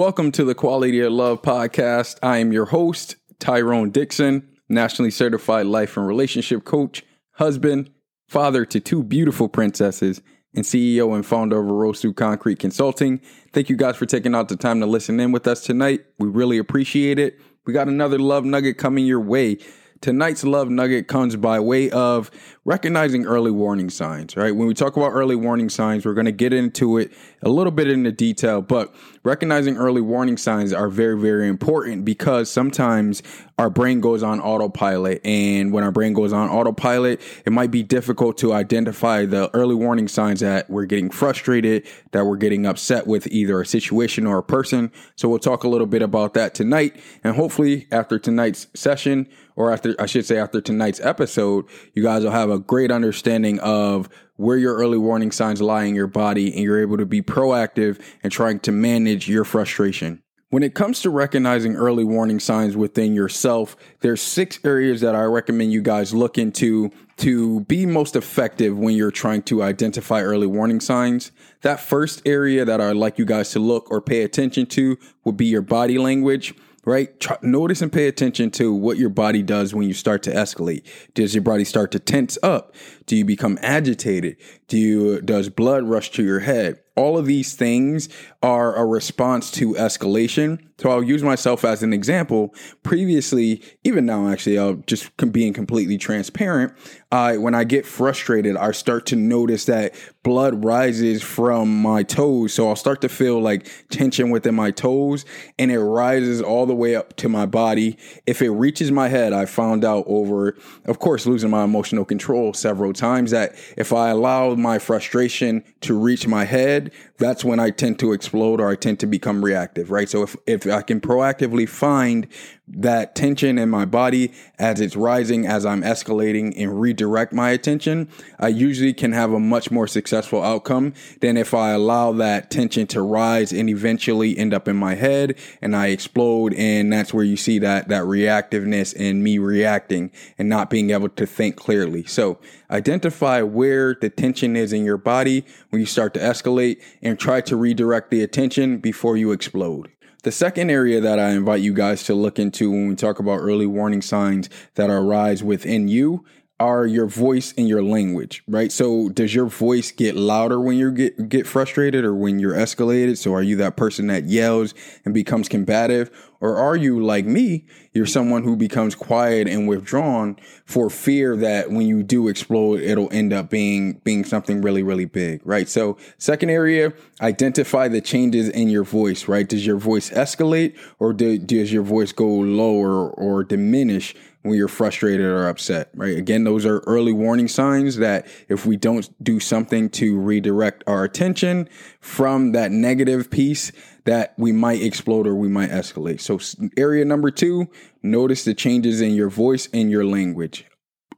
Welcome to the Quality of Love podcast. I am your host, Tyrone Dixon, nationally certified life and relationship coach, husband, father to two beautiful princesses, and CEO and founder of Arosu Concrete Consulting. Thank you guys for taking out the time to listen in with us tonight. We really appreciate it. We got another love nugget coming your way. Tonight's love nugget comes by way of recognizing early warning signs, right? When we talk about early warning signs, we're going to get into it a little bit into detail, but recognizing early warning signs are very, very important because sometimes our brain goes on autopilot. And when our brain goes on autopilot, it might be difficult to identify the early warning signs that we're getting frustrated, that we're getting upset with either a situation or a person. So we'll talk a little bit about that tonight. And hopefully, after tonight's session, or after, I should say, after tonight's episode, you guys will have a great understanding of where your early warning signs lie in your body and you're able to be proactive and trying to manage your frustration. When it comes to recognizing early warning signs within yourself, there's six areas that I recommend you guys look into to be most effective when you're trying to identify early warning signs. That first area that I'd like you guys to look or pay attention to would be your body language right? Try, notice and pay attention to what your body does when you start to escalate. Does your body start to tense up? Do you become agitated? Do you, does blood rush to your head? All of these things are a response to escalation. So I'll use myself as an example. Previously, even now, actually, I'll just being completely transparent. When I get frustrated, I start to notice that blood rises from my toes. So I'll start to feel like tension within my toes and it rises all the way up to my body. If it reaches my head, I found out over, of course, losing my emotional control several times that if I allow my frustration to reach my head, that's when I tend to explode or I tend to become reactive, right? So if, if I can proactively find that tension in my body as it's rising, as I'm escalating and redirect my attention, I usually can have a much more successful outcome than if I allow that tension to rise and eventually end up in my head and I explode. And that's where you see that, that reactiveness and me reacting and not being able to think clearly. So identify where the tension is in your body when you start to escalate and try to redirect the attention before you explode. The second area that I invite you guys to look into when we talk about early warning signs that arise within you are your voice and your language, right? So does your voice get louder when you get get frustrated or when you're escalated? So are you that person that yells and becomes combative or are you like me? You're someone who becomes quiet and withdrawn for fear that when you do explode, it'll end up being being something really really big, right? So second area, identify the changes in your voice, right? Does your voice escalate or do, does your voice go lower or diminish when you're frustrated or upset, right? Again, those are early warning signs that if we don't do something to redirect our attention from that negative piece, that we might explode or we might escalate. So, area number two, notice the changes in your voice and your language,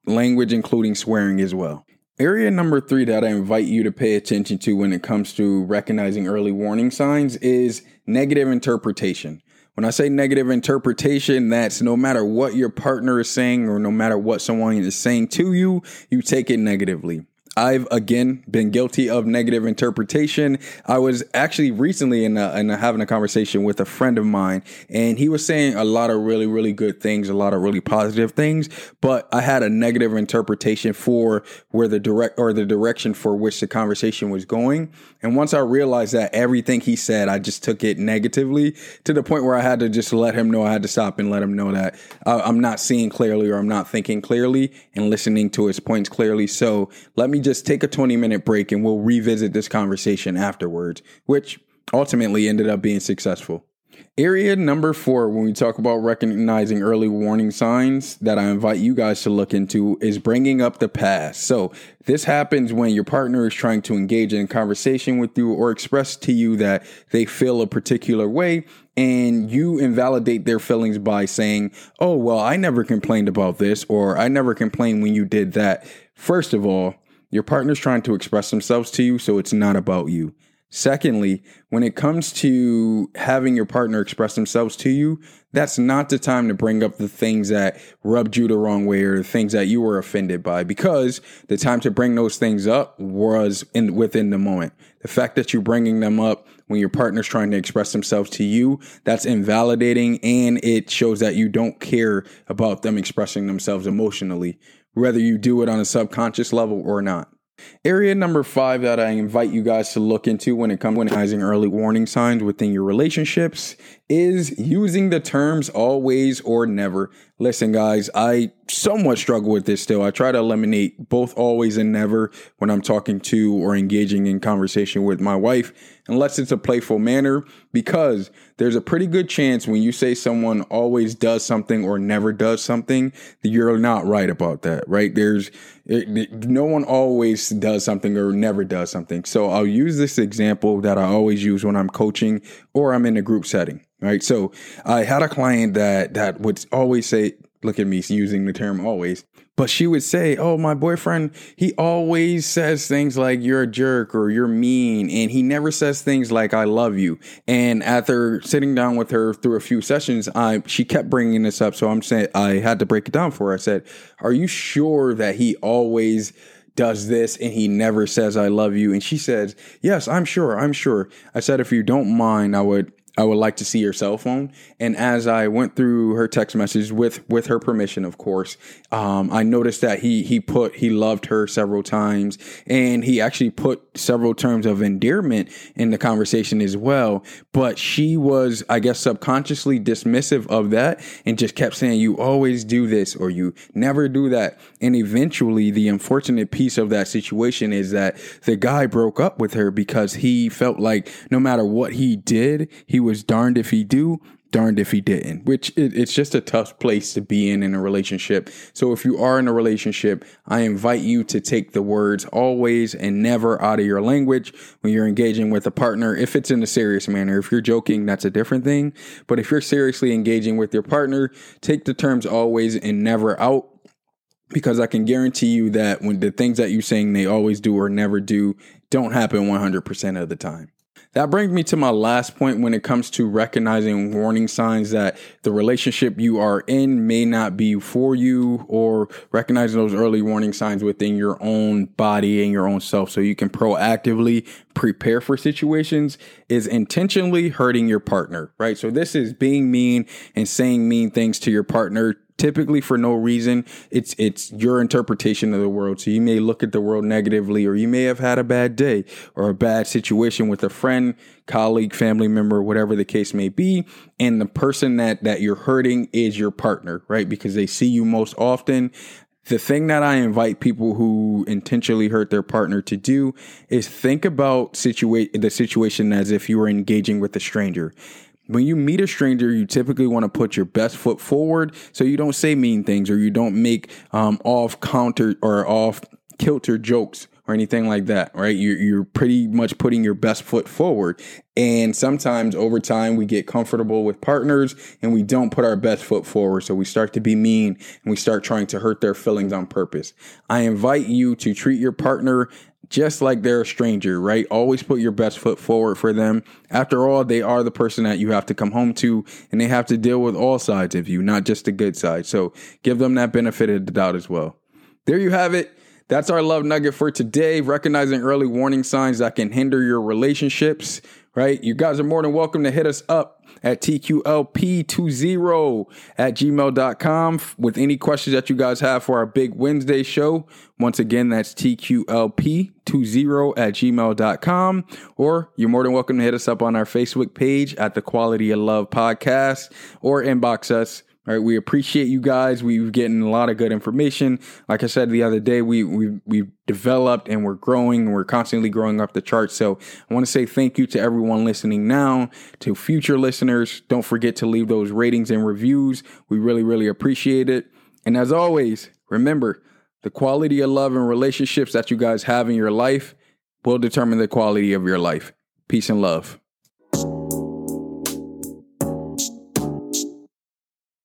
language including swearing as well. Area number three that I invite you to pay attention to when it comes to recognizing early warning signs is negative interpretation. When I say negative interpretation, that's no matter what your partner is saying or no matter what someone is saying to you, you take it negatively. I've again been guilty of negative interpretation. I was actually recently in, a, in a, having a conversation with a friend of mine, and he was saying a lot of really, really good things, a lot of really positive things, but I had a negative interpretation for where the direct or the direction for which the conversation was going. And once I realized that everything he said, I just took it negatively to the point where I had to just let him know I had to stop and let him know that uh, I'm not seeing clearly or I'm not thinking clearly and listening to his points clearly. So let me just take a 20 minute break and we'll revisit this conversation afterwards, which ultimately ended up being successful. Area number four, when we talk about recognizing early warning signs that I invite you guys to look into, is bringing up the past. So, this happens when your partner is trying to engage in conversation with you or express to you that they feel a particular way, and you invalidate their feelings by saying, Oh, well, I never complained about this, or I never complained when you did that. First of all, your partner's trying to express themselves to you, so it's not about you. Secondly, when it comes to having your partner express themselves to you, that's not the time to bring up the things that rubbed you the wrong way or the things that you were offended by because the time to bring those things up was in within the moment. The fact that you're bringing them up when your partner's trying to express themselves to you, that's invalidating and it shows that you don't care about them expressing themselves emotionally, whether you do it on a subconscious level or not. Area number five that I invite you guys to look into when it comes to recognizing early warning signs within your relationships is using the terms always or never. Listen, guys, I somewhat struggle with this still. I try to eliminate both always and never when I'm talking to or engaging in conversation with my wife, unless it's a playful manner, because there's a pretty good chance when you say someone always does something or never does something that you're not right about that, right? There's it, no one always does something or never does something. So I'll use this example that I always use when I'm coaching or I'm in a group setting, right? So I had a client that that would always say, look at me using the term always. But she would say, Oh, my boyfriend, he always says things like, You're a jerk or you're mean. And he never says things like, I love you. And after sitting down with her through a few sessions, I, she kept bringing this up. So I'm saying, I had to break it down for her. I said, Are you sure that he always does this and he never says I love you and she says yes I'm sure I'm sure I said if you don't mind I would I would like to see your cell phone. And as I went through her text message with with her permission, of course, um, I noticed that he he put he loved her several times, and he actually put several terms of endearment in the conversation as well. But she was, I guess, subconsciously dismissive of that, and just kept saying, "You always do this, or you never do that." And eventually, the unfortunate piece of that situation is that the guy broke up with her because he felt like no matter what he did, he was darned if he do, darned if he didn't, which it, it's just a tough place to be in in a relationship. So if you are in a relationship, I invite you to take the words always and never out of your language when you're engaging with a partner. If it's in a serious manner, if you're joking, that's a different thing. But if you're seriously engaging with your partner, take the terms always and never out because I can guarantee you that when the things that you're saying they always do or never do don't happen 100% of the time. That brings me to my last point when it comes to recognizing warning signs that the relationship you are in may not be for you or recognizing those early warning signs within your own body and your own self so you can proactively prepare for situations is intentionally hurting your partner, right? So this is being mean and saying mean things to your partner typically for no reason. It's it's your interpretation of the world. So you may look at the world negatively, or you may have had a bad day or a bad situation with a friend, colleague, family member, whatever the case may be, and the person that that you're hurting is your partner, right? Because they see you most often. The thing that I invite people who intentionally hurt their partner to do is think about the situation as if you were engaging with a stranger when you meet a stranger, you typically want to put your best foot forward so you don't say mean things or you don't make um, off counter or off kilter jokes or anything like that, right? You're, you're pretty much putting your best foot forward. And sometimes over time, we get comfortable with partners and we don't put our best foot forward. So we start to be mean and we start trying to hurt their feelings on purpose. I invite you to treat your partner just like they're a stranger, right? Always put your best foot forward for them. After all, they are the person that you have to come home to and they have to deal with all sides of you, not just the good side. So give them that benefit of the doubt as well. There you have it. That's our love nugget for today. Recognizing early warning signs that can hinder your relationships, right? You guys are more than welcome to hit us up at TQLP20 at gmail.com with any questions that you guys have for our big Wednesday show. Once again, that's TQLP20 at gmail.com. Or you're more than welcome to hit us up on our Facebook page at the Quality of Love Podcast or inbox us All right, we appreciate you guys. We've getting a lot of good information. Like I said the other day, we we we've developed and we're growing and we're constantly growing up the charts. So I want to say thank you to everyone listening now, to future listeners. Don't forget to leave those ratings and reviews. We really, really appreciate it. And as always, remember the quality of love and relationships that you guys have in your life will determine the quality of your life. Peace and love.